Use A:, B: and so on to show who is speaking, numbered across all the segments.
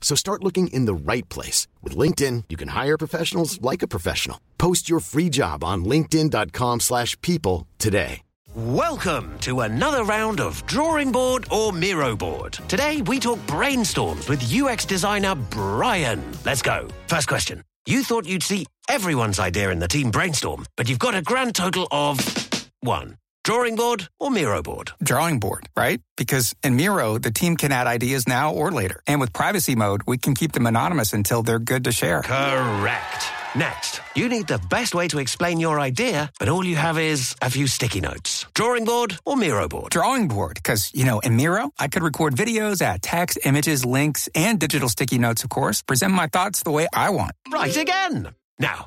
A: So start looking in the right place. With LinkedIn, you can hire professionals like a professional. Post your free job on linkedin.com slash people today.
B: Welcome to another round of Drawing Board or Miro Board. Today we talk brainstorms with UX designer Brian. Let's go. First question. You thought you'd see everyone's idea in the team brainstorm, but you've got a grand total of one. Drawing board or Miro board?
C: drawing board, right? Because in Miro, the team can add ideas now or later. And with privacy mode, we can keep them anonymous until they're good to share.
B: Correct. Next, you need the best way to explain your idea, but all you have is a few sticky notes. Drawing board or Miro board?
C: Drawing board, because, you know, in Miro, I could record videos, add text, images, links, and digital sticky notes, of course, present my thoughts the way I want.
B: Right again. Now,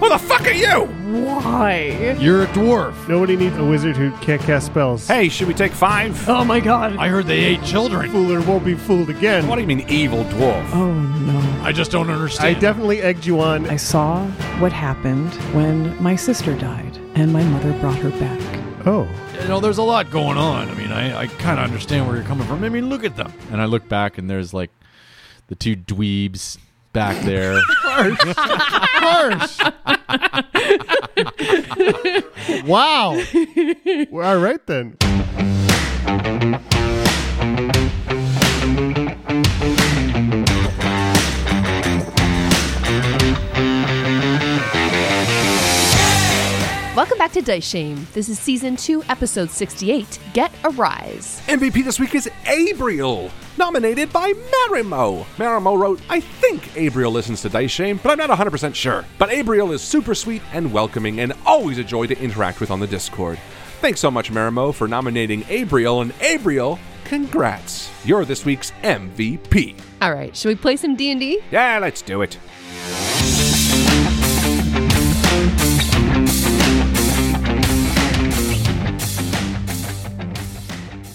D: Who the fuck are you?
E: Why?
D: You're a dwarf.
E: Nobody needs a wizard who can't cast spells.
D: Hey, should we take five?
E: Oh my god.
D: I heard they ate children.
E: Fooler won't be fooled again.
D: What do you mean, evil dwarf?
F: Oh no.
D: I just don't understand.
E: I
D: understand.
E: definitely egged you on.
F: I saw what happened when my sister died and my mother brought her back.
E: Oh.
D: you know, there's a lot going on. I mean, I, I kind of understand where you're coming from. I mean, look at them.
G: And I look back and there's like the two dweebs back there.
E: Harsh. wow. Well, all right then.
H: Welcome back to Dice Shame. This is season 2, episode 68 Get a Rise.
I: MVP this week is Abriel, nominated by Marimo. Marimo wrote, I think Abriel listens to Dice Shame, but I'm not 100% sure. But Abriel is super sweet and welcoming and always a joy to interact with on the Discord. Thanks so much, Marimo, for nominating Abriel, and Abriel, congrats. You're this week's MVP.
H: All right, should we play some D&D?
I: Yeah, let's do it.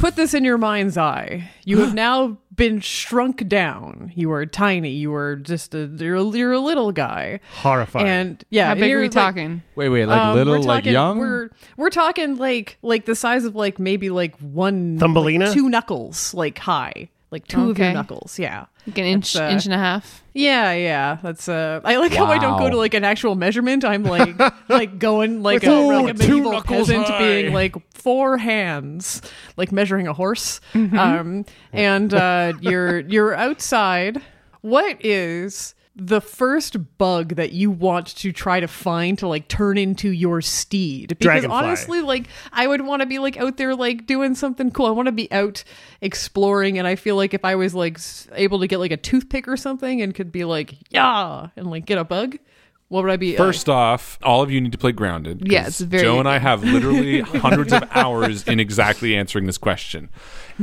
E: Put this in your mind's eye. You have now been shrunk down. You are tiny. You are just a you're a, you're a little guy.
J: Horrifying.
E: And yeah,
J: How
E: and
J: big are we
E: like-
J: talking?
G: Wait, wait, like
E: Um,
G: little,
E: we're
G: like young?
E: We're we're talking like like the size of like maybe like one
J: Thumbelina?
E: like two knuckles, like high, like two of your knuckles. Yeah,
J: Like an inch,
E: uh,
J: inch and a half.
E: Yeah, yeah. That's uh. I like how I don't go to like an actual measurement. I'm like like going like a,
J: Ooh,
E: like a medieval
J: knuckles
E: peasant,
J: high.
E: being like four hands, like measuring a horse.
J: Mhm.
E: Um, and uh, you're you're outside. What is the first bug that you want to try to find to like turn into your steed? Because
J: Dragonfly.
E: honestly, like I would want to be like out there like doing something cool. I want to be out exploring, and I feel like if I was like able to get like a toothpick or something and could be like yeah and like get a bug, what would I be? uh,
I: First off, all of you need to play Grounded. 'cause
E: Yeah, very-
I: Jo and I have literally hundreds of hours in exactly answering this question,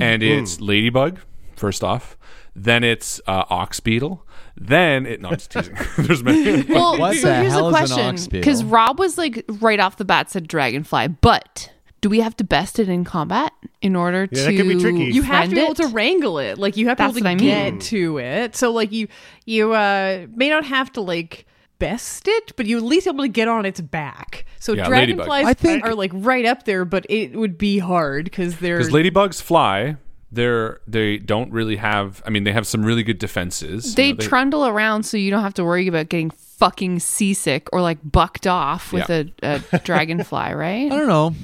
I: and
J: Hmm.
I: it's ladybug. First off, then it's uh, ox beetle. Then it no, I'm just teasing. There's many.
J: Well, so here's the question because Rob was like right off the bat said dragonfly, but do we have to best it in combat in order
E: Yeah,
J: to?
E: that could be tricky. You have to
J: friend
E: be able
J: it?
E: to wrangle it. Like you have to
J: That's
E: be able
J: what
E: to
J: I mean.
E: get to it. So like you you uh may not have to like best it, but you at least able to get on its back. So
I: Yeah, ladybug.
E: dragonflies
I: I think-
E: are like right up there, but it would be hard because they're
I: Because ladybugs fly, they're they don't really have. I mean, they have some really good defenses.
J: They,
I: You know,
J: trundle around so you don't have to worry about getting fucking seasick or like bucked off with
I: Yeah.
J: a, a dragonfly, right?
G: I don't know.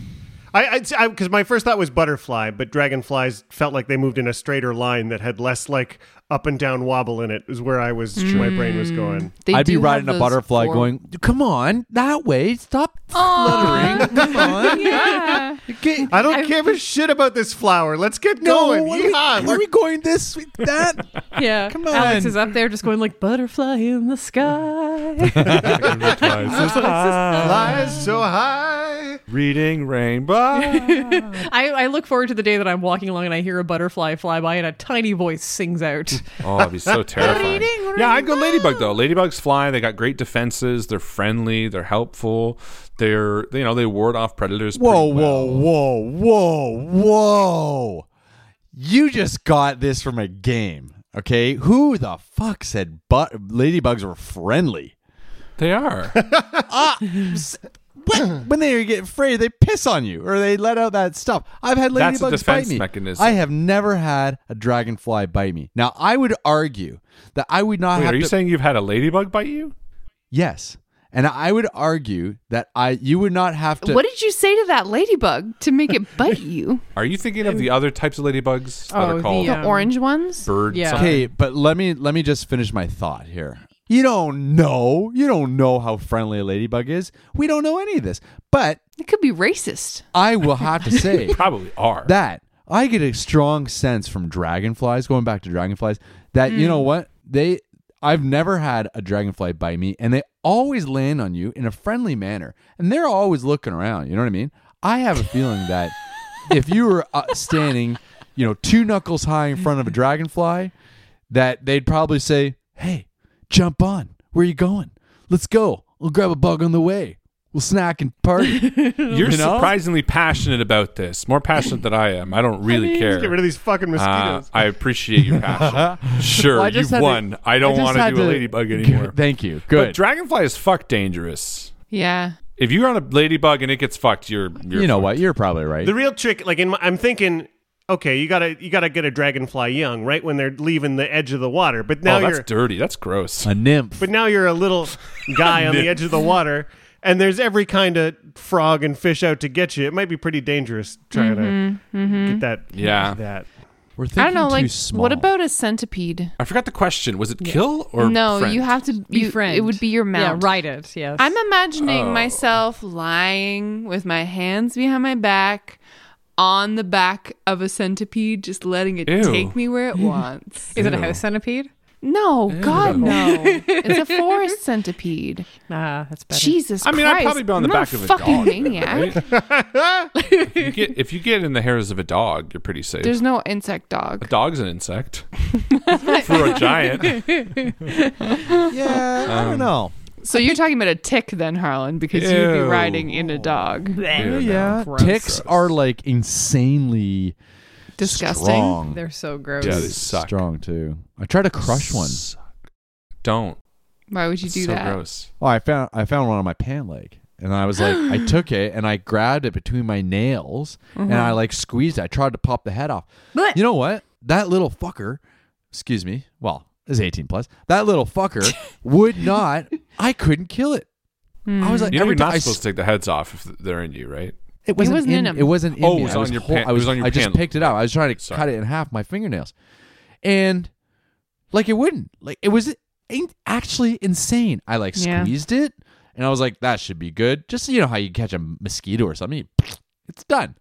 K: I because my first thought was butterfly, but dragonflies felt like they moved in a straighter line that had less like up and down wobble in it. Is where I was my brain was mm. going.
J: They
G: I'd be
J: do have
G: riding a
J: those
G: butterfly
J: four-
G: going, come on, that way. Stop fluttering. Come on.
J: Yeah.
G: Get-
K: I don't give a shit about this flower. Let's get
G: no,
K: going.
G: are we,
K: Yeehaw.
G: are we going this, that?
E: Yeah.
G: Come on.
E: Alex
G: on.
E: is up there just going like butterfly in the sky.
K: Flies so high.
I: Reading rainbow.
E: I, I look forward to the day that I'm walking along and I hear a butterfly fly by and a tiny voice sings out.
I: Oh, it'd be so terrifying. yeah, I'd go ladybug though. Ladybugs fly. They got great defenses. They're friendly. They're helpful. They're you know they ward off predators.
G: Whoa,
I: well.
G: whoa, whoa, whoa, whoa. You just got this from a game, okay? Who the fuck said but ladybugs were friendly?
I: They are.
G: Ah, s- when, when they get afraid, they piss on you or they let out that stuff. I've had
I: That's a
G: ladybugs
I: defense
G: bite me.
I: mechanism.
G: I have never had a dragonfly bite me. Now, I would argue that I would not
I: Wait,
G: have
I: are you
G: to.
I: saying you've had a ladybug bite you?
G: yes, and I would argue that I you would not have to.
J: What did you say to that ladybug to make it bite you?
I: Are you thinking of the other types of ladybugs that
E: Oh,
I: are
E: the,
I: called
J: The um, orange ones?
I: bird?
E: yeah.
I: something?
G: Okay, but let me let me just finish my thought here. You don't know. You don't know how friendly a ladybug is. We don't know any of this. But
J: It could be racist.
G: I will have to say
I: Probably are.
G: that I get a strong sense from dragonflies, going back to dragonflies, that you know what? They I've never had a dragonfly bite me and they always land on you in a friendly manner. And they're always looking around, you know what I mean? I have a feeling that if you were uh, standing, you know, two knuckles high in front of a dragonfly, that they'd probably say, "Hey, jump on. Where you going? Let's go. We'll grab a bug on the way. We'll snack and party."
I: You're
G: You know?
I: surprisingly passionate about this. More passionate than I am. I don't really care.
K: Let's get rid of these fucking
I: Uh,
K: mosquitoes.
I: I appreciate your passion. Sure,
G: Well, I
I: you've
G: had to-
I: won. I don't
G: I
I: want to
G: had
I: do a ladybug anymore.
G: Thank you.
I: But
G: Good.
I: dragonfly is fuck dangerous.
J: Yeah.
I: If you're on a ladybug and it gets fucked, you're, you're
G: you know
I: fucked.
G: what? You're probably right.
K: the real trick, like in my, I'm thinking, okay, you gotta you gotta get a dragonfly young, right when they're leaving the edge of the water. But now
I: oh, that's
K: you're
I: dirty. That's gross.
G: a nymph.
K: but now you're a little guy on the edge of the water, and there's every kind of frog and fish out to get you. It might be pretty dangerous trying to mm-hmm, mm-hmm. get that.
I: Yeah.
K: that.
G: We're thinking
J: I don't know.
G: too
J: Like,
G: small.
J: what about a centipede?
I: I forgot the question. Was it kill or
J: no,
I: friend?
J: you have to
E: Be
J: you,
E: friend.
J: It would be your mount.
E: Yeah, ride it. Yes.
J: I'm imagining
I: Oh.
J: myself lying with my hands behind my back on the back of a centipede, just letting it
I: Ew.
J: take me where it wants.
E: Is it a
I: Ew.
E: house centipede?
J: No, God, no. it's a forest centipede.
E: Ah, that's better.
J: Jesus
I: I mean,
J: Christ.
I: I'd probably be on the
J: I'm
I: back
J: not
I: of a
J: fucking
I: dog.
J: maniac.
I: right? if, you get, if you get in the hairs of a dog, you're pretty safe.
J: There's no insect dog.
I: a dog's an insect for a giant.
G: Yeah, I
I: Um,
G: don't know.
J: So you're talking about a tick then, Harlan, because you'd be
I: Ew.
J: riding in a dog.
I: Ew,
G: Yeah,
E: gross.
G: ticks are like insanely
J: Disgusting.
G: strong.
E: They're so gross.
I: Yeah, they suck.
G: Strong too. I tried to crush one.
I: Don't.
J: Why would you
I: It's
J: do
I: so
J: that?
I: gross.
G: Oh, I found I found one on my pant leg, and I was like, I took it and I grabbed it between my nails, and I mm-hmm. like squeezed it. I tried to pop the head off.
E: Blech.
G: You know what? That little fucker. Excuse me. Well, is 18 plus. That little fucker would not. I couldn't kill it. I was hmm. like,
I: You know
G: every
I: you're not
G: I
I: supposed
G: s-
I: to take the heads off if they're in you, right?
G: It wasn't,
J: wasn't
G: in,
J: in him.
G: It wasn't in
I: Oh,
G: me.
I: it was
G: I
I: on your
G: hol-
I: pant-
G: I
I: it
G: was,
I: was on your
G: I just
I: pant
G: picked it out. I was trying to
I: Sorry.
G: cut it in half my fingernails, and like it wouldn't. Like it was in- actually insane. I like
J: Yeah.
G: squeezed it, and I was like, that should be good. Just so you know how you catch a mosquito or something, you- it's done.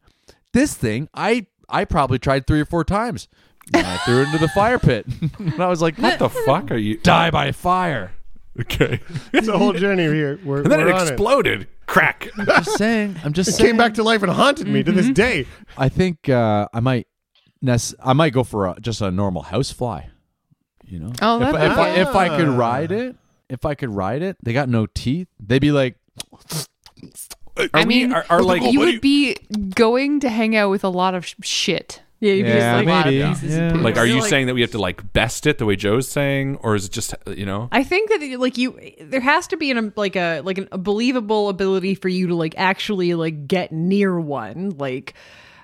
G: This thing, I I probably tried three or four times. And I threw it into the fire pit, and I was like,
I: What the fuck are you?
G: die by fire.
I: Okay.
K: It's a whole journey here. We're,
I: And then
K: we're
I: it
K: on
I: exploded. Crack.
G: I'm just saying. I'm just
K: It
G: saying.
K: came back to life and haunted me to this day.
G: I think uh, I might nec- I might go for a, just a normal house fly. You know,
J: Oh,
G: if,
J: that'd
G: if,
J: be
G: I, if I could ride it, if I could ride it, they got no teeth. They'd be like,
I: Are
J: I
I: we-
J: mean,
I: are, are like
J: you
I: what do
J: would be going to hang out with a lot of sh- shit.
E: Yeah, you'd be
G: Yeah,
E: just like,
G: maybe.
J: Pieces
G: Yeah.
I: Like, are you
E: Like-
I: saying that we have to like best it the way Jo's saying, or is it just you know?
E: I think that like you, there has to be an like a like an, a believable ability for you to like actually like get near one. Like,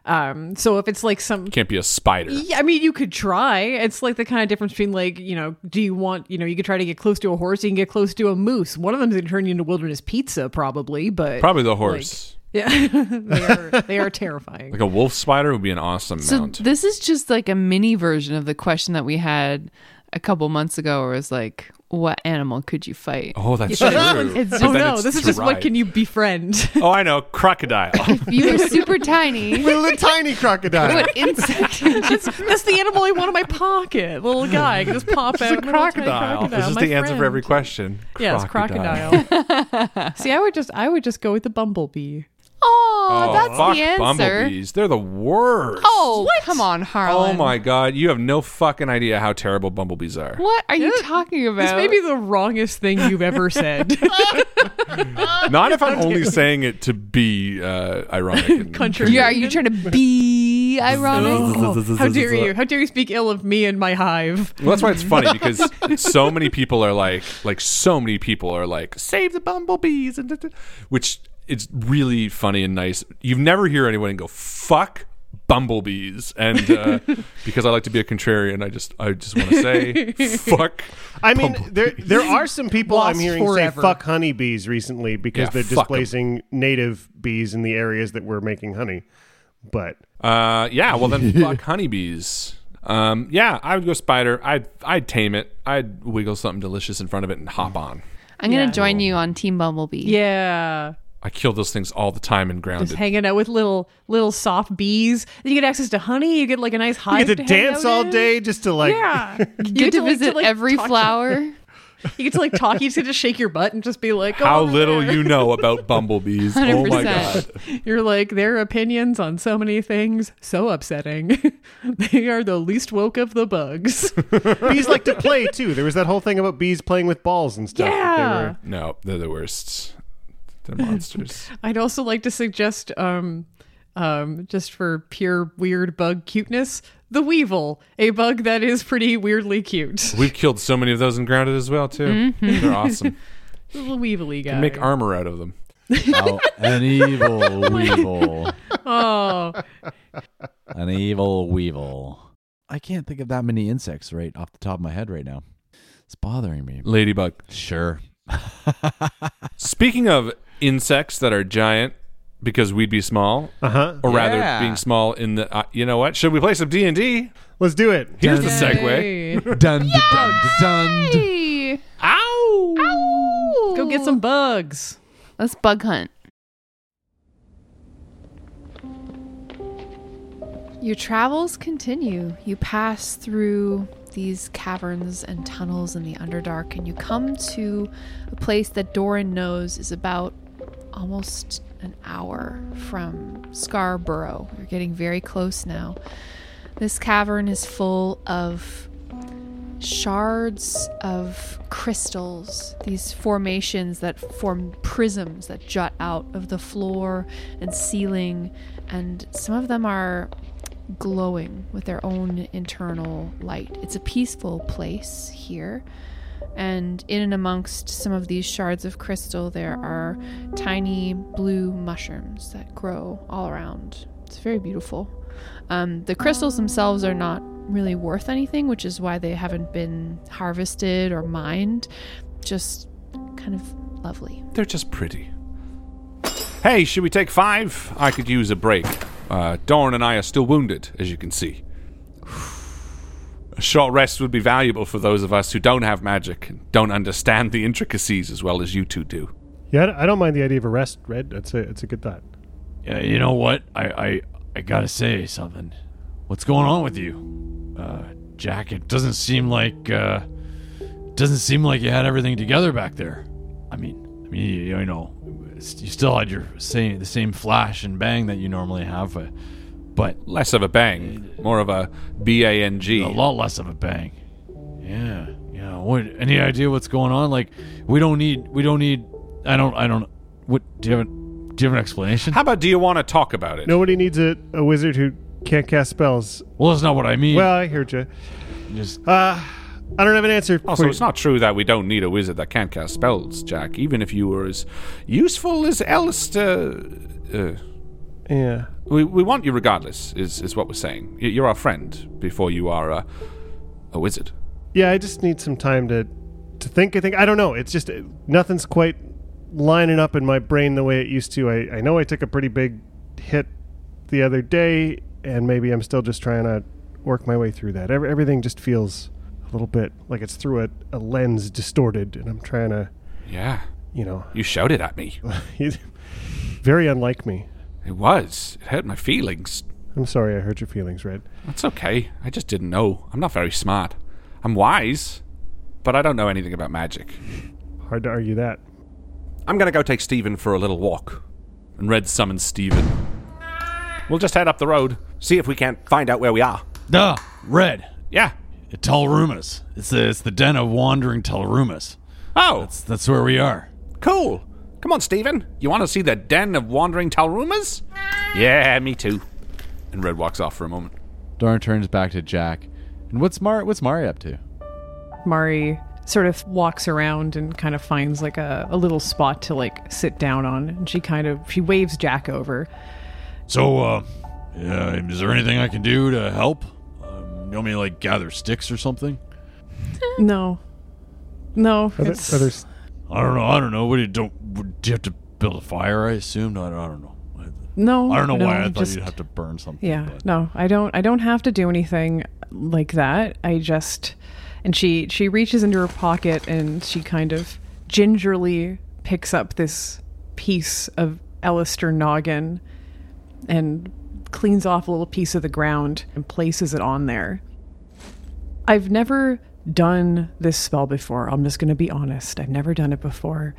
E: Um, so if it's like some
I: Can't be a spider.
E: yeah, I mean, you could try. It's like the kind of difference between like, you know, do you want, you know, you could try to get close to a horse, you can get close to a moose. One of them's going to turn you into wilderness pizza, probably, but
I: Probably the horse.
E: Yeah, they are they are terrifying.
I: Like a wolf spider would be an awesome
J: So
I: mount.
J: this is just like a mini version of the question that we had a couple months ago, where it was like, "What animal could you fight?"
I: Oh, that's
J: But
I: true.
J: It's just,
E: oh no,
I: it's
E: this is
I: to
E: just what can you befriend?
I: Oh, I know, crocodile.
J: you were super tiny.
K: Little tiny crocodile.
J: What insect?
E: that's, that's the animal I want in my pocket. Little guy I can just pop
I: It's
E: out.
I: a
E: and little tiny
I: crocodile.
E: crocodile,
I: This is
E: my
I: the answer for every question.
E: Yes, crocodile. See, I would just I would just go with the bumblebee.
J: Oh, that's
I: fuck
J: the answer.
I: bumblebees. They're the worst.
J: Oh, come on,
I: Oh my god, you have no fucking idea how terrible bumblebees are.
J: What are you talking about?
E: This may be the wrongest thing you've ever said.
I: Not if I'm only saying it to be uh, ironic. and
E: Country.
J: Yeah, are you trying to be ironic?
E: Oh, how dare you? How dare you speak ill of me and my hive?
I: Well, that's why it's funny because so many people are like, like so many people are like, save the bumblebees, and da- da- which it's really funny and nice. You've never hear anyone go fuck bumblebees, and uh, because I like to be a contrarian, I just I just want to say fuck.
K: I mean, there there are some people I'm hearing
E: forever.
K: say "fuck honeybees" recently because
I: Yeah,
K: they're
I: fuck 'em.
K: displacing native bees in the areas that we're making honey. But
I: Uh, yeah, well then fuck honeybees. Um, yeah, I would go spider. I'd I'd tame it. I'd wiggle something delicious in front of it and hop on.
J: I'm gonna
E: Yeah.
J: join you on Team Bumblebee.
E: Yeah.
I: I kill those things all the time and
E: Just
I: grounded.
E: hanging out with little little soft bees. You get access to honey. You get like a nice
K: high.
E: you
K: get to
E: hang
K: dance all
E: in.
K: day just to like.
E: Yeah, you
J: You get to
E: like,
J: visit
E: like,
J: every flower.
E: You get to like talk. You just get to shake your butt and just be like,
I: How
E: "Oh,
I: little
E: there."
I: you know about bumblebees. Oh my god.
E: You're like their opinions on so many things so upsetting. they are the least woke of the bugs.
K: bees like to play too. There was that whole thing about bees playing with balls and stuff. that they
E: Yeah.
K: were-
I: No, they're the worst. They're monsters.
E: I'd also like to suggest, um, um, just for pure weird bug cuteness, the weevil, a bug that is pretty weirdly cute.
I: We've killed so many of those and grounded as well too. They're awesome.
E: The little weevily guy.
I: Can make armor out of them.
G: Oh, an evil weevil.
E: oh,
G: An evil weevil. I can't think of that many insects right off the top of my head right now. It's bothering me.
I: Ladybug.
G: Sure.
I: Speaking of insects that are giant because we'd be small,
K: Uh-huh.
I: or
G: Yeah.
I: rather being small in the. Uh, you know what? Should we play some D and D?
K: Let's do it.
I: Here's the
G: Dun-
I: segue.
E: Hey.
G: Dun, dun, dun, dun.
J: Hey.
I: Ow!
E: Go get some bugs.
J: Let's bug hunt. Your travels continue. You pass through these caverns and tunnels in the Underdark, and you come to a place that Doran knows is about almost an hour from Scarborough. You're getting very close now. This cavern is full of shards of crystals, these formations that form prisms that jut out of the floor and ceiling, and some of them are glowing with their own internal light. It's a peaceful place here. And in and amongst some of these shards of crystal, there are tiny blue mushrooms that grow all around. It's very beautiful. Um, the crystals themselves are not really worth anything, which is why they haven't been harvested or mined. Just kind of lovely.
I: They're just pretty. Hey, should we take five? I could use a break. Uh, and I are still wounded, as you can see. A short rest would be valuable for those of us who don't have magic and don't understand the intricacies as well as you two do.
K: Yeah, I don't mind the idea of a rest, Red. That's a it's a good thought.
D: Yeah, you know what? I I I gotta say something. What's going on with you, uh, Jack? It doesn't seem like uh, doesn't seem like you had everything together back there. I mean, I mean, you, you know, you still had your same the same flash and bang that you normally have, but but
I: Less of a bang, more of a B A N G.
D: a lot less of a bang. Yeah, yeah. What? Any idea what's going on? Like, we don't need. We don't need. I don't. I don't. What? Do you have? A, do you have an explanation?
I: How about do you want to talk about it?
K: Nobody needs a, a wizard who can't cast spells.
D: Well, that's not what I mean.
K: Well, I heard you.
D: just
K: Uh, I don't have an answer.
I: Also,
K: for
I: it's not true that we don't need a wizard that can't cast spells, Jack. Even if you were as useful as Alistair. Uh,
K: Yeah.
I: We, we want you regardless, is, is what we're saying. You're our friend before you are a, a wizard.
K: Yeah, I just need some time to to think. I think I don't know. It's just nothing's quite lining up in my brain the way it used to. I, I know I took a pretty big hit the other day, and maybe I'm still just trying to work my way through that. Every, everything just feels a little bit like it's through a, a lens distorted, and I'm trying to,
I: Yeah.
K: you know,
I: You shouted at me.
K: very unlike me.
I: It was. It hurt my feelings.
K: I'm sorry I hurt your feelings, Red.
I: That's okay. I just didn't know. I'm not very smart. I'm wise, but I don't know anything about magic.
K: Hard to argue that.
I: I'm gonna go take Steven for a little walk. And Red summons Steven. We'll just head up the road, see if we can't find out where we are.
D: Duh, Red.
I: Yeah.
D: Telrumas. It's the, it's the den of wandering Telrumas.
I: Oh,
D: That's, that's where we are.
I: cool. Come on, Steven. You want to see the den of wandering Talrumas? Yeah, me too. And Red walks off for a moment.
G: Doran turns back to Jack. And what's Mar what's Mari up to?
E: Mari sort of walks around and kind of finds like a, a little spot to like sit down on. And she kind of she waves Jack over.
D: So, uh, yeah, is there anything I can do to help? Um, you want me to, like, gather sticks or something?
E: No. No.
K: Are there,
E: it's-
K: are there s-
D: I don't know. I don't know. What do you don't? Do you have to build a fire? I assumed. I don't, I don't know.
E: no.
D: I don't know
E: no,
D: why I thought
E: just-
D: you'd have to burn something.
E: Yeah,
D: but-
E: no, I don't. I don't have to do anything like that. I just, and she she reaches into her pocket and she kind of gingerly picks up this piece of Alistair noggin and cleans off a little piece of the ground and places it on there. I've never done this spell before. I'm just going to be honest. I've never done it before.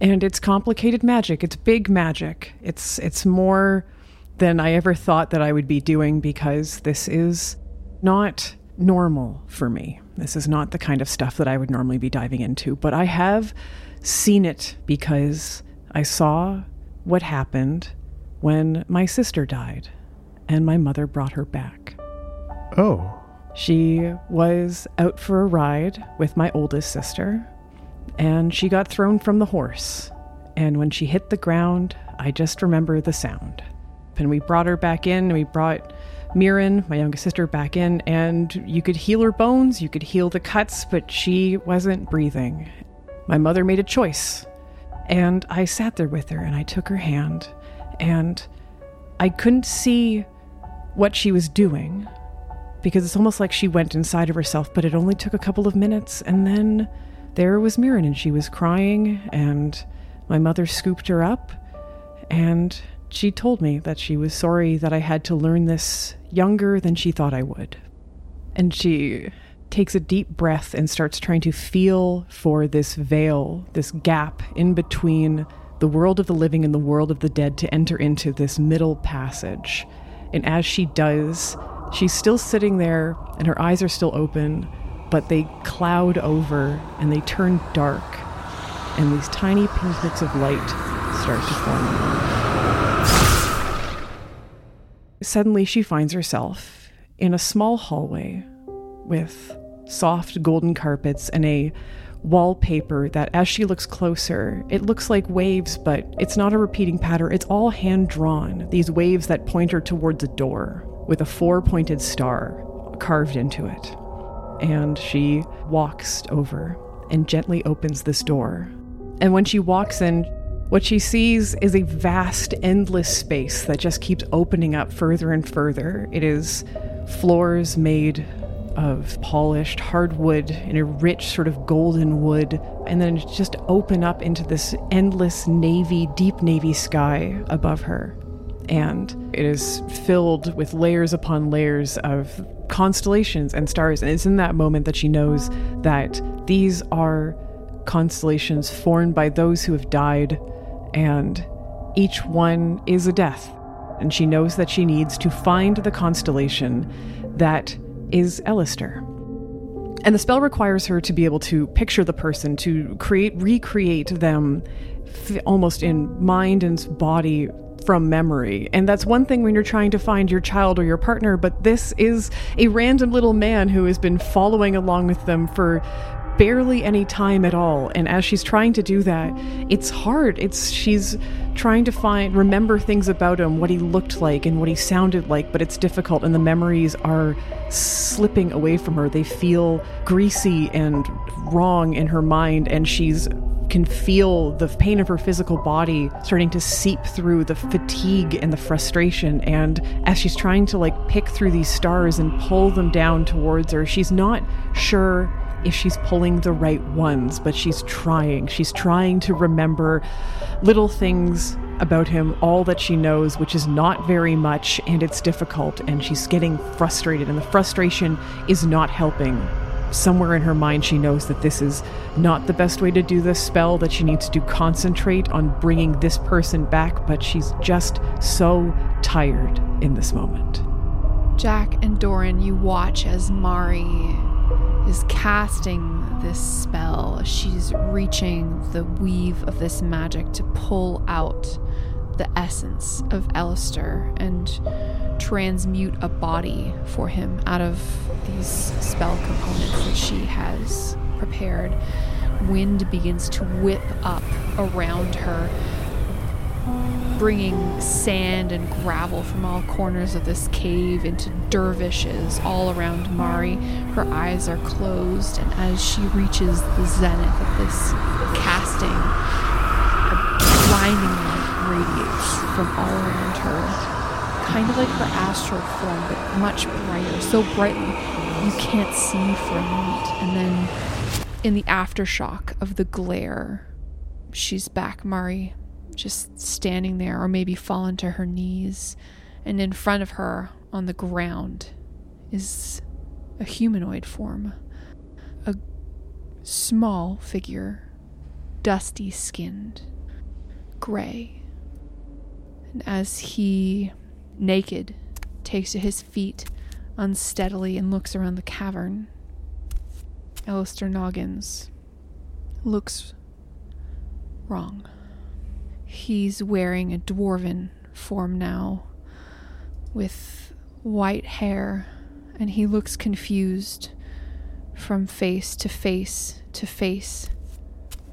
E: And it's complicated magic. It's big magic. It's it's more than I ever thought that I would be doing because this is not normal for me. This is not the kind of stuff that I would normally be diving into, but I have seen it because I saw what happened when my sister died and my mother brought her back.
K: Oh.
E: She was out for a ride with my oldest sister, and she got thrown from the horse. And when she hit the ground, I just remember the sound. And we brought her back in, and we brought Mirren, my youngest sister, back in, and you could heal her bones, you could heal the cuts, but she wasn't breathing. My mother made a choice, and I sat there with her, and I took her hand, and I couldn't see what she was doing because it's almost like she went inside of herself, but it only took a couple of minutes. And then there was Mirren, and she was crying, and my mother scooped her up, and she told me that she was sorry that I had to learn this younger than she thought I would. And she takes a deep breath and starts trying to feel for this veil, this gap in between the world of the living and the world of the dead to enter into this middle passage. And as she does, she's still sitting there and her eyes are still open, but they cloud over and they turn dark, and these tiny pinpricks of light start to form. Suddenly, she finds herself in a small hallway with soft golden carpets and a wallpaper that, as she looks closer, it looks like waves, but it's not a repeating pattern. It's all hand drawn. These waves that point her towards a door with a four pointed star carved into it. And she walks over and gently opens this door. And when she walks in, what she sees is a vast, endless space that just keeps opening up further and further. It is floors made of polished hardwood in a rich sort of golden wood, and then just open up into this endless navy, deep navy sky above her. And it is filled with layers upon layers of constellations and stars. And it's in that moment that she knows that these are constellations formed by those who have died, and each one is a death. And she knows that she needs to find the constellation that is Alistair. And the spell requires her to be able to picture the person, to create, recreate them f- almost in mind and body from memory. And that's one thing when you're trying to find your child or your partner, but this is a random little man who has been following along with them for barely any time at all. And as she's trying to do that, it's hard. It's she's trying to find remember things about him, what he looked like and what he sounded like, but it's difficult and the memories are slipping away from her. They feel greasy and wrong in her mind and she's can feel the pain of her physical body starting to seep through the fatigue and the frustration. And as she's trying to like pick through these stars and pull them down towards her she's not sure if she's pulling the right ones but she's trying. She's trying to remember little things about him all that she knows which is not very much and it's difficult and she's getting frustrated and the frustration is not helping somewhere in her mind she knows that this is not the best way to do this spell that she needs to concentrate on bringing this person back but she's just so tired in this moment
J: Jack and Doran, you watch as Mari is casting this spell. She's reaching the weave of this magic to pull out the essence of Alistair and transmute a body for him out of these spell components that she has prepared. Wind begins to whip up around her, bringing sand and gravel from all corners of this cave into dervishes all around Mari. Her eyes are closed, and as she reaches the zenith of this casting, a blinding radiates from all around her, kind of like her astral form, but much brighter, so brightly you can't see for a moment. And then, in the aftershock of the glare, she's back, Mari, just standing there, or maybe fallen to her knees. And in front of her, on the ground, is a humanoid form. A small figure, dusty skinned, gray. And as he, naked, takes to his feet unsteadily and looks around the cavern, Alistair Noggins looks wrong. He's wearing a dwarven form now, with white hair, and he looks confused from face to face to face.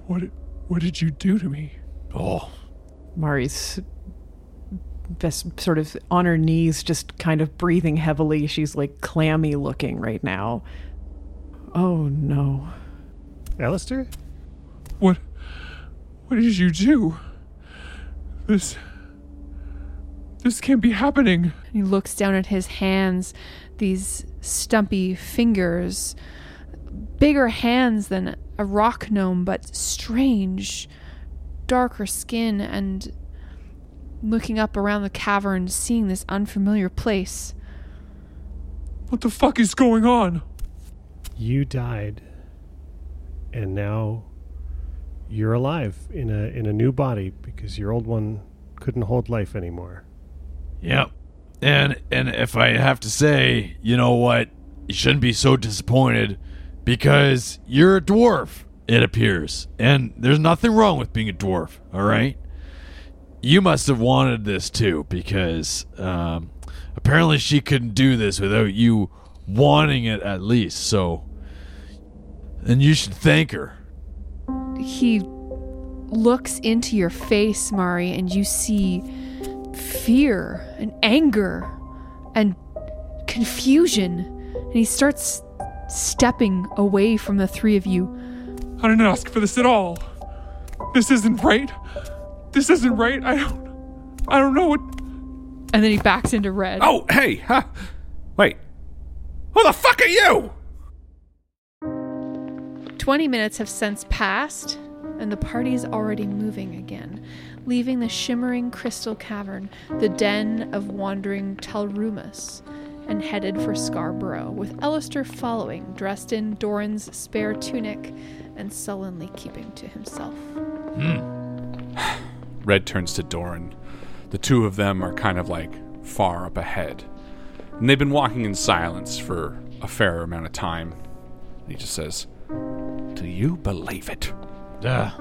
L: What what did you do to me?
D: Oh,
E: Mari's best sort of on her knees, just kind of breathing heavily. She's like clammy looking right now. Oh no.
K: Alistair?
L: What what did you do? This this can't be happening.
J: He looks down at his hands, these stumpy fingers, bigger hands than a rock gnome, but strange, darker skin, and looking up around the cavern, seeing this unfamiliar place.
L: What the fuck is going on?
K: You died, and now you're alive in a in a new body because your old one couldn't hold life anymore.
D: Yep. And and if I have to say, you know what? You shouldn't be so disappointed because you're a dwarf, it appears. And there's nothing wrong with being a dwarf, all right? You must have wanted this too because um, apparently she couldn't do this without you wanting it at least. So and you should thank her.
J: He looks into your face, Mari, and you see fear and anger and confusion. And he starts stepping away from the three of you.
L: I didn't ask for this at all. This isn't right. This isn't right. I don't I don't know what
J: And then he backs into red.
I: Oh, hey, huh? Wait. Who the fuck are you?
J: 20 minutes have since passed, and the party is already moving again, leaving the shimmering crystal cavern, the den of wandering Talrumas, and headed for Scarborough, with Alistair following, dressed in Doran's spare tunic and sullenly keeping to himself. Hmm.
I: Red turns to Doran. The two of them are kind of like far up ahead. And they've been walking in silence for a fair amount of time. He just says, Do you believe it?
D: Uh,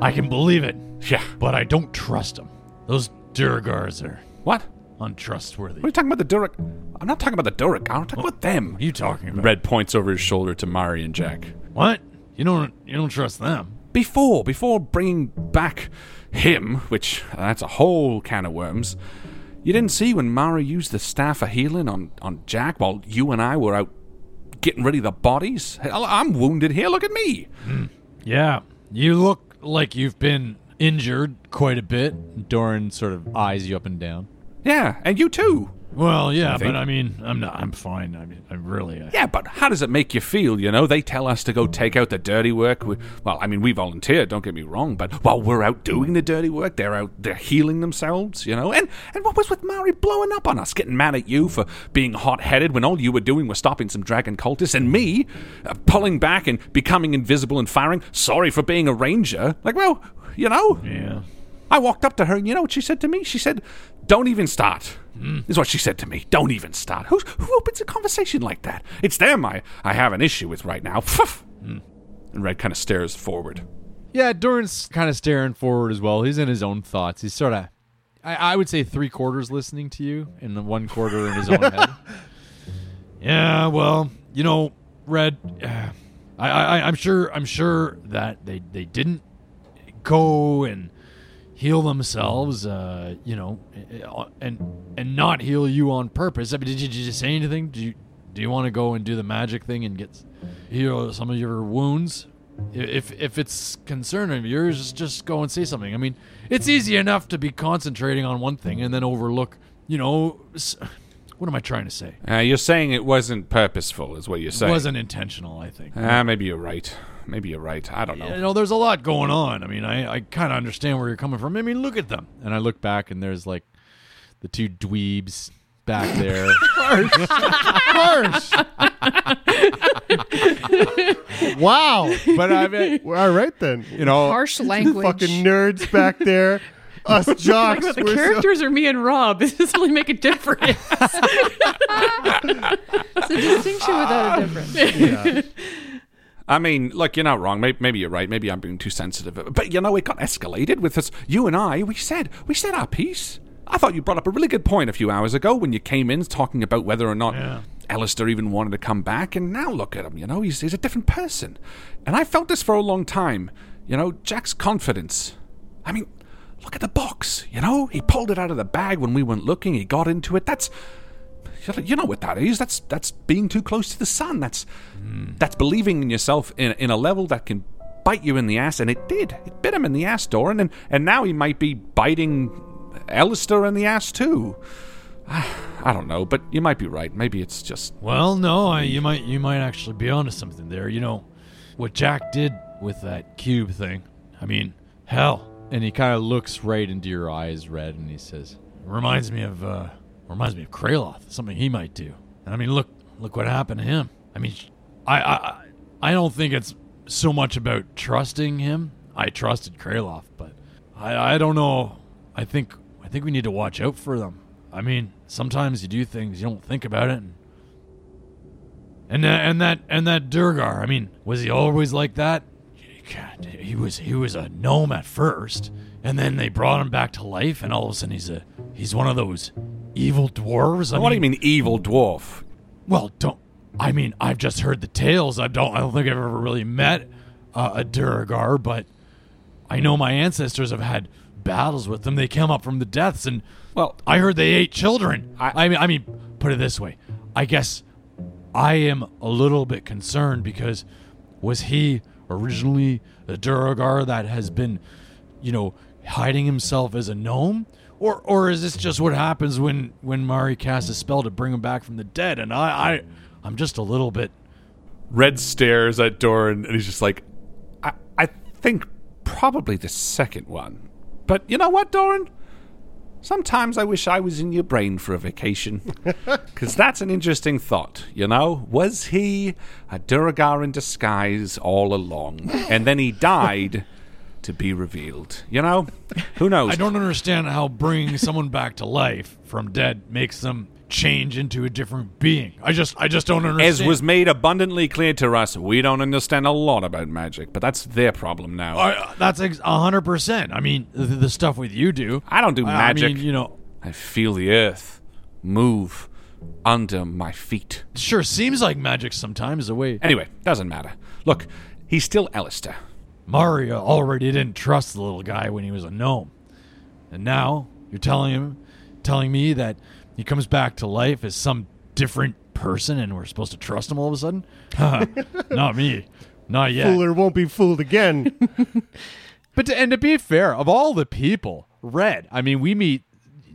D: I can believe it,
I: Yeah.
D: but I don't trust them. Those Duergars are
I: What?
D: untrustworthy.
I: What are you talking about the Duergar? I'm not talking about the Duergar. I'm talking about them.
D: What are you talking about?
I: Red points over his shoulder to Mari and Jack.
D: What? You don't you don't trust them?
I: Before, before bringing back him, which uh, that's a whole can of worms. You didn't see when Mara used the staff of healing on, on Jack while you and I were out getting rid of the bodies? Hell, I'm wounded here. Look at me.
D: Yeah. You look like you've been injured quite a bit.
G: Doran sort of eyes you up and down.
I: Yeah, and you too.
D: Well, yeah,
I: I think-
D: but I mean, I'm not. I'm fine. I mean, I'm really. I,
I: Yeah, but how does it make you feel? You know, they tell us to go take out the dirty work. We, well, I mean, we volunteer. Don't get me wrong, but while we're out doing the dirty work, they're out they're healing themselves. You know, and and what was with Mari blowing up on us, getting mad at you for being hot headed when all you were doing was stopping some dragon cultists, and me uh, pulling back and becoming invisible and firing. Sorry for being a ranger. Like, well, you know.
D: Yeah.
I: I walked up to her, and you know what she said to me? She said, "Don't even start."
D: Hmm.
I: Is what she said to me. Don't even start. Who who opens a conversation like that? It's them I I have an issue with right now.
D: Hmm.
I: And Red kind of stares forward.
G: Yeah, Doran's kind of staring forward as well. He's in his own thoughts. He's sort of, I, I would say, three quarters listening to you, and the one quarter in his own head.
D: Yeah, well, you know, Red, uh, I, I, I'm sure, I'm sure that they, they didn't go and heal themselves, uh, you know, and and not heal you on purpose. I mean, did you, did you say anything? Do you do you want to go and do the magic thing and get heal some of your wounds? If if it's concern of yours, just go and say something. I mean, it's easy enough to be concentrating on one thing and then overlook, you know. s- What am I trying to say?
I: Uh, you're saying it wasn't purposeful, is what you're saying.
D: It wasn't intentional, I think.
I: Ah, maybe you're right. Maybe you're right. I don't know.
D: You know, there's a lot going on. I mean, I, I kind of understand where you're coming from. I mean, look at them.
G: And I look back, and there's like the two dweebs back there.
K: Harsh. Harsh. wow.
G: But I mean,
K: Well, all right then.
G: you know,
J: Harsh language.
K: Fucking nerds back there. Us
E: Like
K: jocks.
E: the
K: we're so-
E: characters are me and Rob. Does this really make a difference?
J: It's a distinction without a difference.
I: I mean, look, you're not wrong. Maybe, maybe you're right. Maybe I'm being too sensitive. But you know, it got escalated with us. You and I, we said, we said our piece. I thought you brought up a really good point a few hours ago when you came in talking about whether or not
D: Yeah.
I: Alistair even wanted to come back. And now look at him. You know, he's he's a different person. And I felt this for a long time. You know, Jack's confidence. I mean, look at the box. You know, he pulled it out of the bag when we weren't looking. He got into it. That's you know what that is? That's that's being too close to the sun. That's that's believing in yourself in in a level that can bite you in the ass, and it did. It bit him in the ass, Doran, and and now he might be biting Alistair in the ass too. I don't know, but you might be right. Maybe it's just
D: Well, no, I, you might you might actually be onto something there. You know, what Jack did with that cube thing. I mean, hell,
G: and he kind of looks right into your eyes, Red, and he says,
D: reminds me of uh reminds me of Kraloth. Something he might do. And I mean, look look what happened to him. I mean, I I I don't think it's so much about trusting him. I trusted Kraloth, but I I don't know. I think I think we need to watch out for them. I mean, sometimes you do things you don't think about it. And and that, and that and that Duergar. I mean, was he always like that? God, he was he was a gnome at first, and then they brought him back to life, and all of a sudden he's a he's one of those evil dwarves. I
I: what do you mean evil dwarf?
D: Well, don't. I mean, I've just heard the tales. I don't. I don't think I've ever really met uh, a Duergar, but I know my ancestors have had battles with them. They came up from the depths, and
I: well,
D: I heard they ate children. I, mean, I mean, put it this way. I guess I am a little bit concerned because was he originally a Duergar that has been, you know, hiding himself as a gnome? Or, or is this just what happens when, when Mari casts a spell to bring him back from the dead? And I, I I'm just a little bit
I: Red stares at Doran and he's just like, I, I think probably the second one. But you know what, Doran? Sometimes I wish I was in your brain for a vacation. Because that's an interesting thought, you know? Was he a Duergar in disguise all along? And then he died to be revealed. You know? Who knows?
D: I don't understand how bringing someone back to life from dead makes them change into a different being. I just I just don't understand.
I: As was made abundantly clear to us, we don't understand a lot about magic, but that's their problem now.
D: I, that's ex- a hundred percent. I mean, the, the stuff with you do.
I: I don't do
D: I-
I: magic.
D: I mean, you know,
I: I feel the earth move under my feet.
D: sure seems like magic sometimes. The way
I: Anyway, doesn't matter. Look, he's still Alistair.
D: Mario already didn't trust the little guy when he was a gnome. And now you're telling him telling me that he comes back to life as some different person and we're supposed to trust him all of a sudden? Not me. Not yet.
K: Fooler won't be fooled again.
G: But to, and to be fair, of all the people, Red. I mean, we meet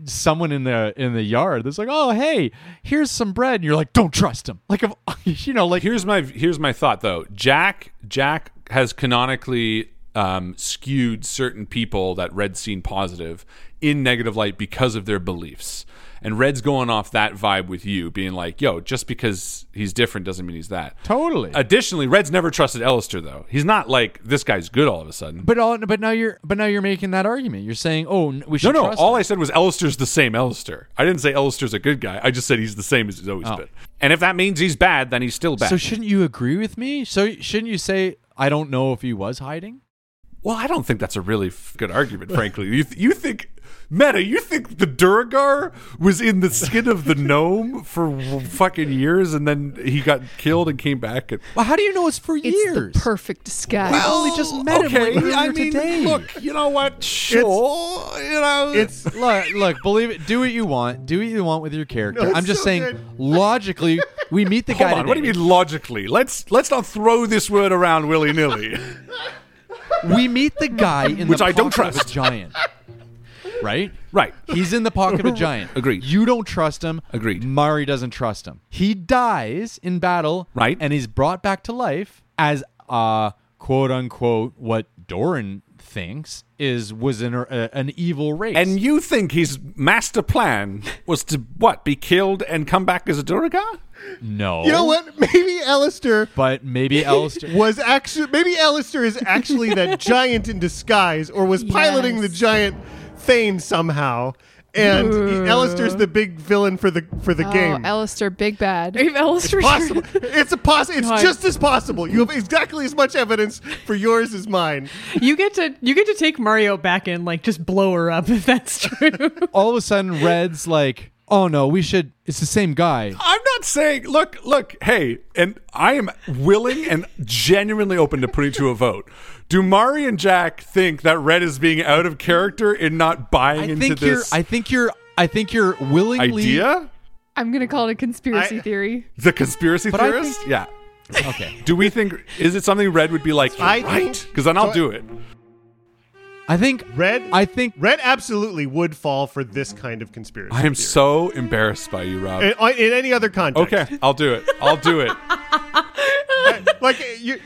G: someone in the in the yard that's like, "Oh, hey, here's some bread," and you're like, "Don't trust him." Like, if, you know, like
I: here's my here's my thought though. Jack Jack has canonically um, skewed certain people that Red's seen positive in negative light because of their beliefs. And Red's going off that vibe with you, being like, yo, just because he's different doesn't mean he's that.
G: Totally.
I: Additionally, Red's never trusted Alistair though. He's not like, this guy's good all of a sudden.
G: But all, but now you're but now you're making that argument. You're saying, "Oh, we
I: No,
G: should
I: no.
G: trust
I: All
G: him.
I: I said was Alistair's the same Alistair. I didn't say Alistair's a good guy. I just said he's the same as he's always
G: Oh.
I: been. And if that means he's bad, then he's still bad.
G: So shouldn't you agree with me? So shouldn't you say, "I don't know if he was hiding"?
I: Well, I don't think that's a really f- good argument, frankly. You, th- you think, Meta, you think the Duergar was in the skin of the gnome for fucking years and then he got killed and came back? And,
G: Well, how do you know it's for
J: It's
G: years?
J: the perfect disguise.
G: We've only just met
I: okay,
G: him like
I: I mean,
G: today.
I: look, you know what? Sure, you know.
K: it's
G: look, look, believe it. Do what you want. Do what you want with your character.
K: No,
G: I'm just
K: so
G: saying,
K: good.
G: logically, we meet the
I: Hold
G: guy.
I: on, what do you mean logically? Let's let's not throw this word around willy nilly.
G: We meet the guy in
I: Which
G: the
I: I don't
G: pocket of
I: trust.
G: a giant. Right?
I: right.
G: He's in the pocket of a giant.
I: Agreed.
G: You don't trust him.
I: Agreed.
G: Mari doesn't trust him. He dies in battle.
I: Right.
G: And he's brought back to life as uh quote unquote what Doran thinks is was an uh, an evil race.
I: And you think his master plan was to what? Be killed and come back as a Duergar?
G: no.
K: You know what? Maybe Alistair
G: But maybe Alistair
K: was actually maybe Alistair is actually that giant in disguise, or was piloting the
J: Yes.
K: giant Thane somehow. And Alistair's the big villain for the for the
J: oh,
K: game.
J: Alistair, big bad.
E: If Alistair
K: possible. It's a poss- It's
E: God.
K: just as possible. You have exactly as much evidence for yours as mine.
E: you get to you get to take Mario back and like just blow her up if that's true.
G: all of a sudden Red's like, "Oh no, we should it's the same guy."
I: I'm not saying. Look, look. Hey, and I am willing and genuinely open to putting to a vote. Do Mari and Jack think that Red is being out of character in not buying
G: I
I: into
G: think you're
I: this
G: I think you're I think you're willingly
I: idea?
J: I'm gonna call it a conspiracy
K: I-
J: theory.
I: The conspiracy
G: But
I: theorist?
G: think-
I: yeah.
G: Okay.
I: Do we think is it something Red would be like? You're
K: I
I: right, because then I'll
K: so-
I: do it.
G: I think
K: Red,
G: I think
K: Red absolutely would fall for this kind of conspiracy.
I: I am
K: theory.
I: so embarrassed by you, Rob.
K: in, uh, in any other context.
I: Okay, I'll do it. I'll do it.
K: like you,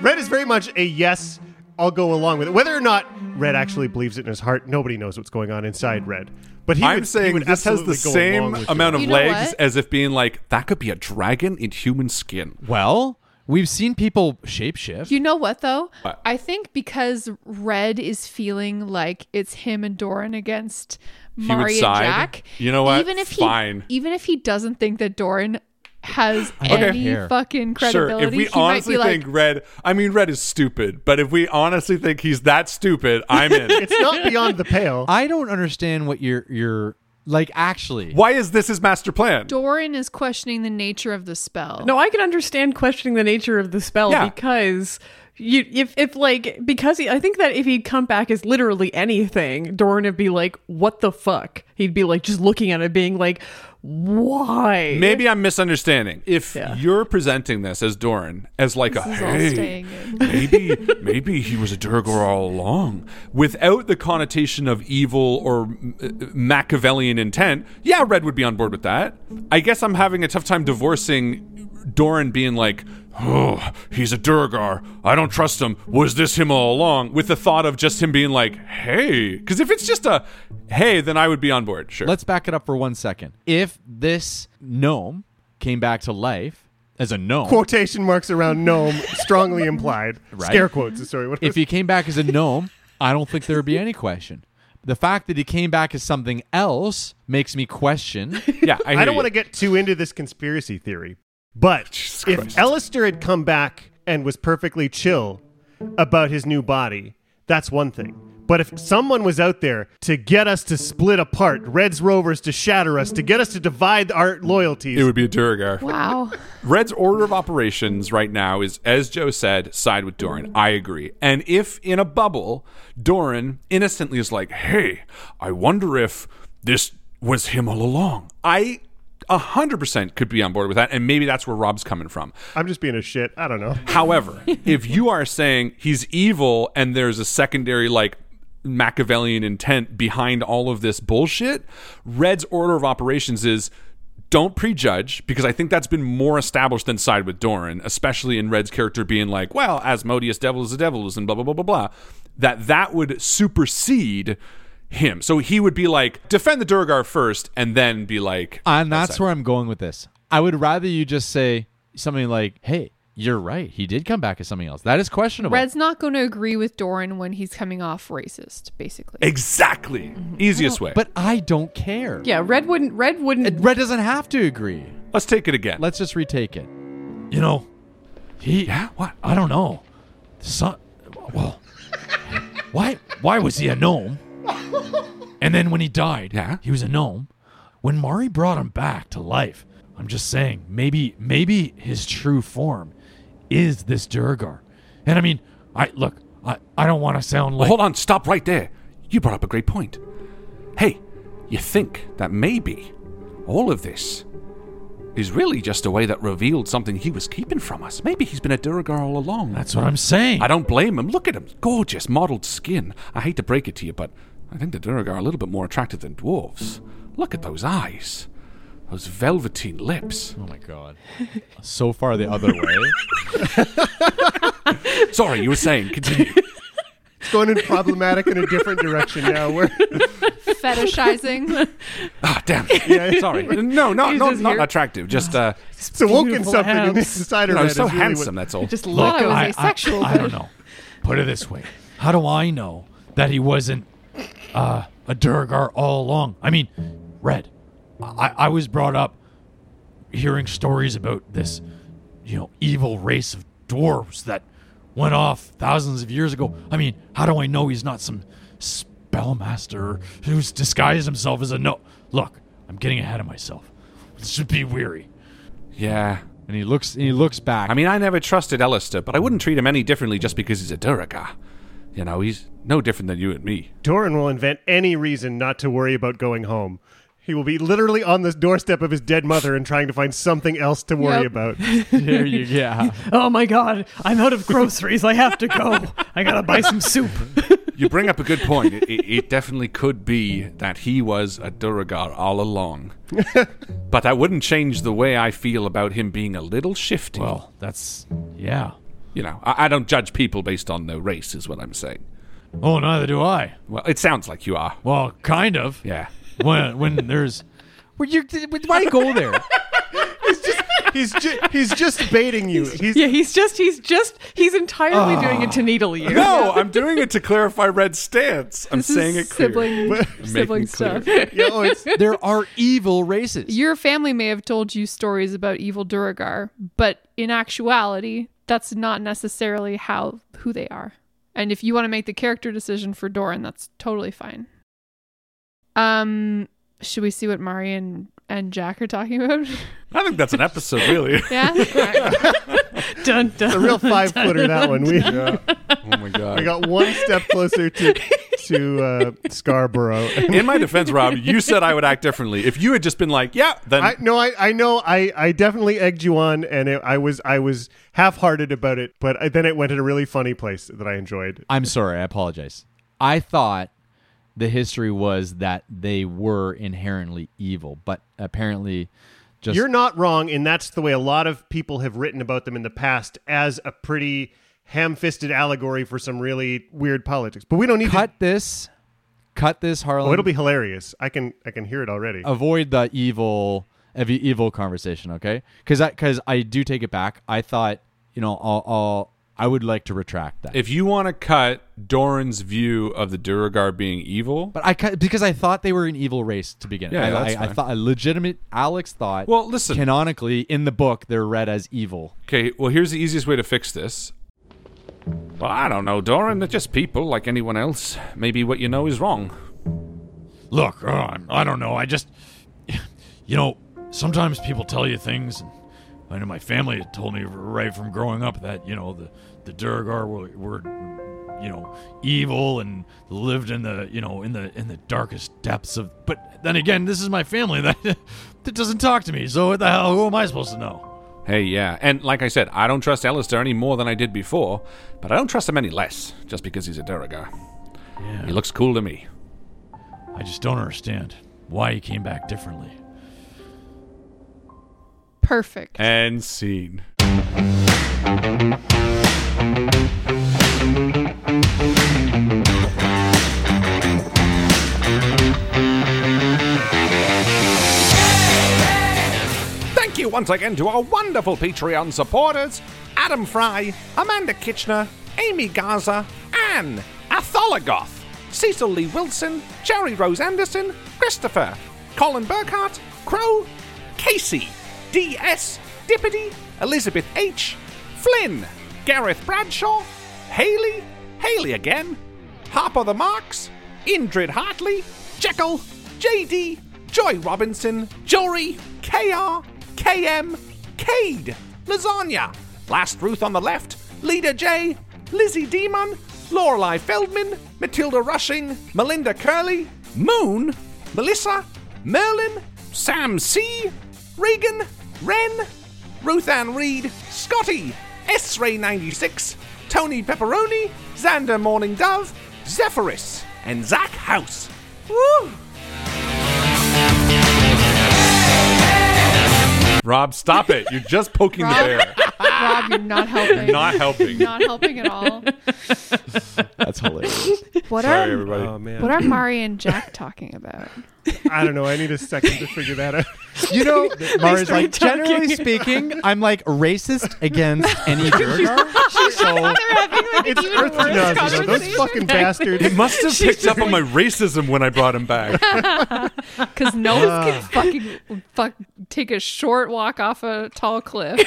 K: Red is very much a yes. I'll go along with it. Whether or not Red actually believes it in his heart, nobody knows what's going on inside Red. But he
I: I'm
K: would, he
I: saying
K: would
I: this has the same amount
K: you.
I: of
J: You know
I: legs
J: what?
I: as if being like that could be a dragon in human skin.
G: well, we've seen people shapeshift.
J: You know what though?
I: What?
J: I think because Red is feeling like it's him and Doran against
I: would
J: Mari and
I: side.
J: Jack.
I: You know what?
J: Even if
I: Fine.
J: he even if he doesn't think that Doran has
G: don't
J: any
G: care.
J: fucking
I: Sure,
J: credibility,
I: if we
J: he might
I: honestly
J: be like,
I: think Red, I mean Red is stupid, but if we honestly think he's that stupid, I'm in.
K: It's not beyond the pale.
G: I don't understand what you're you're like actually.
I: Why is this his master plan?
J: Doran is questioning the nature of the spell.
E: no, I can understand questioning the nature of the spell
I: Yeah.
E: because you if if like because he, I think that if he'd come back as literally anything, Doran would be like, "What the fuck?" He'd be like just looking at it, being like, "Why?"
I: Maybe I'm misunderstanding. If
E: Yeah.
I: you're presenting this as Doran as like
J: This
I: a hey, maybe maybe he was a Duergar all along, without the connotation of evil or uh, Machiavellian intent, yeah, Red would be on board with that. I guess I'm having a tough time divorcing Doran being like, oh, he's a Duergar. I don't trust him. Was this him all along? With the thought of just him being like, hey, because if it's just a hey, then I would be on board. Sure.
G: Let's back it up for one second. If this gnome came back to life as a gnome,
K: Quotation marks around gnome, strongly implied.
G: Right.
K: Scare quotes. Sorry. What
G: if he came back as a gnome, I don't think there would be any question. The fact that he came back as something else makes me question.
I: yeah, I,
K: I don't want to get too into this conspiracy theory, but
I: Jesus
K: if
I: Christ.
K: Alistair had come back and was perfectly chill about his new body, that's one thing. But if someone was out there to get us to split apart, Red's rovers to shatter us, to get us to divide our loyalties,
I: It would be a Duergar.
J: Wow.
I: Red's order of operations right now is, as Jo said, side with Doran. I agree. And if in a bubble, Doran innocently is like, hey, I wonder if this was him all along. I 100% could be on board with that. And maybe that's where Rob's coming from.
K: I'm just being a shit. I don't know.
I: However, if you are saying he's evil and there's a secondary, like, Machiavellian intent behind all of this bullshit, Red's order of operations is don't prejudge because I think that's been more established than side with Doran, especially in Red's character being like, well, Asmodeus devil is a devil is and blah blah blah blah blah. That that would supersede him. So he would be like, defend the Duergar first, and then be like,
G: And that's
I: outside.
G: where I'm going with this. I would rather you just say something like, "Hey, you're right. He did come back as something else." That is questionable.
J: Red's not going to agree with Doran when he's coming off racist, basically.
I: exactly mm-hmm. easiest way.
G: but I don't care.
E: Yeah, Red wouldn't. Red wouldn't.
G: Red doesn't have to agree.
I: Let's take it again.
G: Let's just retake it.
D: You know, he.
I: Yeah, what?
D: I don't know. Son, well, why? Why was he a gnome? And then when he died,
I: Yeah?
D: he was a gnome. When Mari brought him back to life, I'm just saying, maybe, maybe his true form is this Duergar. And I mean, I look, I, I don't want to sound
I: Well,
D: like.
I: hold on, stop right there. You brought up a great point. Hey, you think that maybe all of this is really just a way that revealed something he was keeping from us? Maybe he's been a Duergar all along.
D: That's what I'm saying.
I: I don't blame him. Look at him. Gorgeous, mottled skin. I hate to break it to you, but I think the Duergar are a little bit more attractive than dwarves. Look at those eyes. Those velveteen lips.
G: Oh my god. so far the other way.
I: Sorry, you were saying. Continue.
K: It's going in problematic in a different direction now. We're
J: Fetishizing.
I: Ah, damn. Yeah, sorry. No, not
E: He's
I: not, not
E: here.
I: attractive. Just uh,
K: it's awoken something in
E: hands.
K: the inside
I: you
K: of
I: know,
K: Red.
I: he's so
K: is really
I: handsome.
K: what-
I: That's all.
E: Just
J: Thought
E: look.
J: I was
D: I,
J: asexual.
D: I, I don't know. Put it this way: How do I know that he wasn't uh, a Duergar all along? I mean, Red. I, I was brought up hearing stories about this, you know, evil race of dwarves that went off thousands of years ago. I mean, how do I know he's not some spellmaster who's disguised himself as a no? Look, I'm getting ahead of myself. This should be weary.
I: Yeah.
G: and he looks and he looks back.
I: I mean, I never trusted Alistair, but I wouldn't treat him any differently just because he's a Duergar. You know, he's no different than you and me.
K: Doran will invent any reason not to worry about going home. He will be literally on the doorstep of his dead mother and trying to find something else to worry
J: Yep.
K: about.
G: there you yeah.
E: Oh my god, I'm out of groceries. I have to go. I gotta buy some soup.
I: You bring up a good point. It, it, it definitely could be that he was a Duergar all along. but that wouldn't change the way I feel about him being a little shifty.
D: Well, that's yeah.
I: You know, I, I don't judge people based on their race, is what I'm saying.
D: Oh, neither do I.
I: Well, it sounds like you are.
D: Well, kind of.
I: Yeah.
D: When when there's
G: Well, you why go there?
K: He's ju- he's just baiting you. He's
E: Yeah, he's just he's just he's entirely ah. doing it to needle you.
I: No, I'm doing it to clarify Red's stance. I'm
J: This is
I: saying it clear.
J: sibling,
I: Making
J: sibling
I: clear.
J: stuff.
K: yeah, oh, it's
G: there are evil races.
J: Your family may have told you stories about evil Duergar, but in actuality, that's not necessarily how who they are. And if you want to make the character decision for Doran, that's totally fine. Um, should we see what Mari and, and Jack are talking about?
I: I think that's an episode, really.
J: yeah.
E: Dun, dun,
K: a real five footer that one. We
I: oh my god.
K: I got one step closer to to uh, Scarborough.
I: In my defense, Rob, you said I would act differently. If you had just been like, "Yeah," then
K: I no, I, I know, I, I definitely egged you on, and it, I was I was half hearted about it, but I, then it went in a really funny place that I enjoyed.
G: I'm sorry. I apologize. I thought the history was that they were inherently evil, but apparently, just
K: You're not wrong, and that's the way a lot of people have written about them in the past as a pretty ham-fisted allegory for some really weird politics. But we don't need
G: cut
K: to.
G: this, cut this, Harlan.
K: Oh, it'll be hilarious. I can I can hear it already.
G: avoid the evil, evil conversation, okay? Because I because I do take it back. I thought you know I'll, I'll I would like to retract that.
I: if you want to cut Doran's view of the Duergar being evil,
G: but I cut because I thought they were an evil race to begin.
I: Yeah,
G: I,
I: that's
G: I, I thought a legitimate. Alex thought.
I: Well, listen.
G: canonically in the book they're read as evil.
I: okay. Well, here's the easiest way to fix this. Well, I don't know, Doran. They're just people like anyone else. Maybe what you know is wrong.
D: Look, uh, I don't know. I just, you know, sometimes people tell you things, and I know my family had told me right from growing up that you know the the Duergar were, were you know evil and lived in the you know in the in the darkest depths of. But then again, this is my family that that doesn't talk to me. So what the hell? Who am I supposed to know?
I: Hey, yeah. And like I said, I don't trust Alistair any more than I did before, but I don't trust him any less just because he's a Duergar.
D: Yeah.
I: He looks cool to me.
D: I just don't understand why he came back differently.
J: Perfect.
I: And scene. Thank you once again to our wonderful Patreon supporters Adam Fry, Amanda Kitchener, Amy Gaza, Anne, Atholagoth, Cecil Lee Wilson, Jerry Rose Anderson, Christopher, Colin Burkhart, Crow, Casey, D.S., Dippity, Elizabeth H., Flynn, Gareth Bradshaw, Haley, Haley again, Harper the Marks, Indrid Hartley, Jekyll, J.D., Joy Robinson, Jory, KR, KM, Cade, Lasagna, Last Ruth on the left, Leader J, Lizzie Demon, Lorelei Feldman, Matilda Rushing, Melinda Curley, Moon, Melissa, Merlin, Sam C, Regan, Wren, Ruth Ann Reed, Scotty, S Ray 96, Tony Pepperoni, Xander Morning Dove, Zephyrus, and Zach House. Woo! Rob, stop it. You're just poking
J: Rob,
I: the bear.
J: Rob, you're not helping.
I: Not helping.
J: Not helping at all.
G: That's hilarious.
J: What
I: Sorry,
J: are
I: everybody.
K: Oh, man.
J: what are Mari and Jack talking about?
K: I don't know. I need a second to figure that out.
M: You know, Mara's
K: started
M: like, generally speaking, I'm like racist against any Duergar. so
K: it's Earth Genasi, though. Those fucking bastards.
I: He must have picked up on my racism when I brought him back.
J: Because no one
K: Ah.
J: can fucking fuck take a short walk off a tall cliff.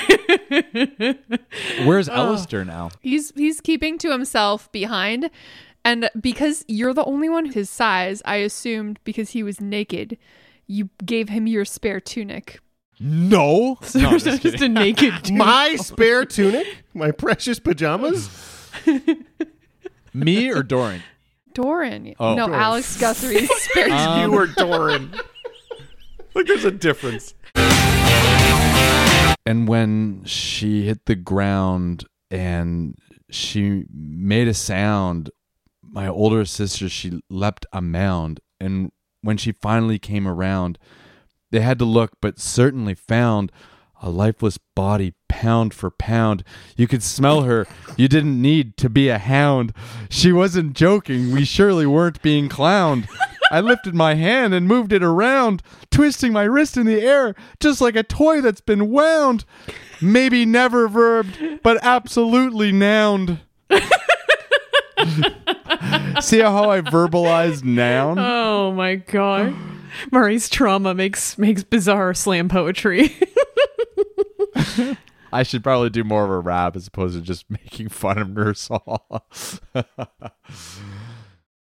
M: Where's
J: Oh.
M: Alistair now?
J: He's he's keeping to himself behind, and because you're the only one his size, I assumed because he was naked, you gave him your spare tunic.
M: No,
E: So there's just a naked dude.
K: My spare tunic? My precious pajamas?
M: Me or Doran?
J: Doran,
M: Oh.
J: no,
M: Doran.
J: Alex Guthrie's spare
M: Um,
I: you were Doran. like, there's a difference.
G: And when she hit the ground and she made a sound, my older sister, she leapt a mound. And when she finally came around, they had to look, but certainly found a lifeless body pound for pound. You could smell her. You didn't need to be a hound. She wasn't joking. We surely weren't being clowned. I lifted my hand and moved it around, twisting my wrist in the air, just like a toy that's been wound. Maybe never verbed, but absolutely nouned. See how I verbalized noun?
E: Oh my god. Murray's trauma makes makes bizarre slam poetry.
G: I should probably do more of a rap as opposed to just making fun of Nurse Hall.